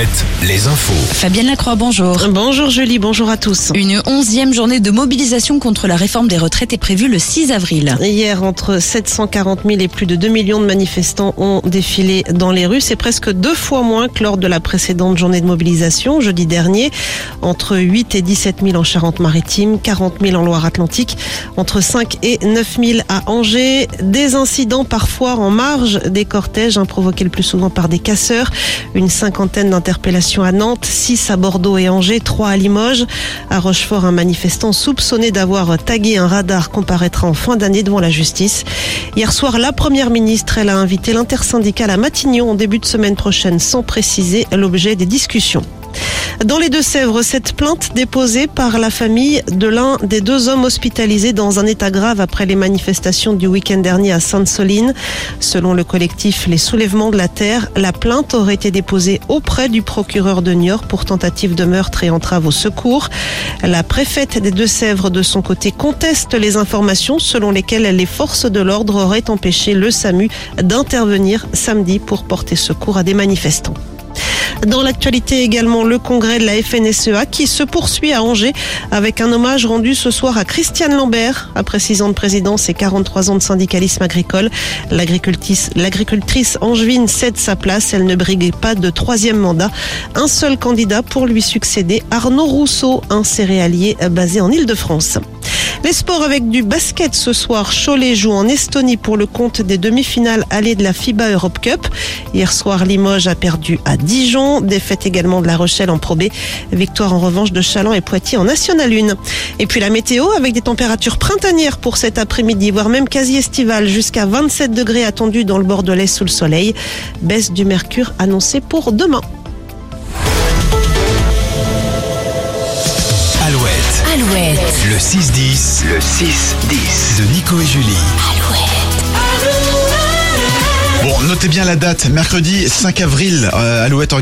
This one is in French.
Alouette, les infos. Fabienne Lacroix, bonjour. Bonjour Julie, bonjour à tous. Une onzième journée de mobilisation contre la réforme des retraites est prévue le 6 avril. Hier, entre 740 000 et plus de 2 millions de manifestants ont défilé dans les rues. C'est presque deux fois moins que lors de la précédente journée de mobilisation, jeudi dernier. Entre 8 et 17 000 en Charente-Maritime, 40 000 en Loire-Atlantique, entre 5 et 9 000 à Angers. Des incidents parfois en marge des cortèges, hein, provoqués le plus souvent par des casseurs. Une cinquantaine d'interpellations à Nantes, 6 à Bordeaux et Angers, 3 à Limoges. À Rochefort, un manifestant soupçonné d'avoir tagué un radar comparaîtra en fin d'année devant la justice. Hier soir, la première ministre, a invité l'intersyndicale à Matignon en début de semaine prochaine sans préciser l'objet des discussions. Dans les Deux-Sèvres, cette plainte déposée par la famille de l'un des deux hommes hospitalisés dans un état grave après les manifestations du week-end dernier à Sainte-Soline. Selon le collectif Les Soulèvements de la Terre, la plainte aurait été déposée auprès du procureur de Niort pour tentative de meurtre et entrave au secours. La préfète des Deux-Sèvres, de son côté, conteste les informations selon lesquelles les forces de l'ordre auraient empêché le SAMU d'intervenir samedi pour porter secours à des manifestants. Dans l'actualité également, le congrès de la FNSEA qui se poursuit à Angers avec un hommage rendu ce soir à Christiane Lambert. Après 6 ans de présidence et 43 ans de syndicalisme agricole, l'agricultrice, l'agricultrice angevine cède sa place. Elle ne briguait pas de troisième mandat. Un seul candidat pour lui succéder, Arnaud Rousseau, un céréalier basé en Ile-de-France. Les sports avec du basket ce soir. Cholet joue en Estonie pour le compte des demi-finales allées de la FIBA Europe Cup. Hier soir, Limoges a perdu à Dijon. Défaite également de La Rochelle en Pro. Victoire en revanche de Chaland et Poitiers en National 1. Et puis la météo avec des températures printanières pour cet après-midi, voire même quasi estivale, jusqu'à 27 degrés attendus dans le Bordelais sous le soleil. Baisse du mercure annoncée pour demain. Alouette, Alouette. le 6-10, le 6-10 de Nico et Julie. Bon, notez bien la date, mercredi 5 avril, euh, Alouette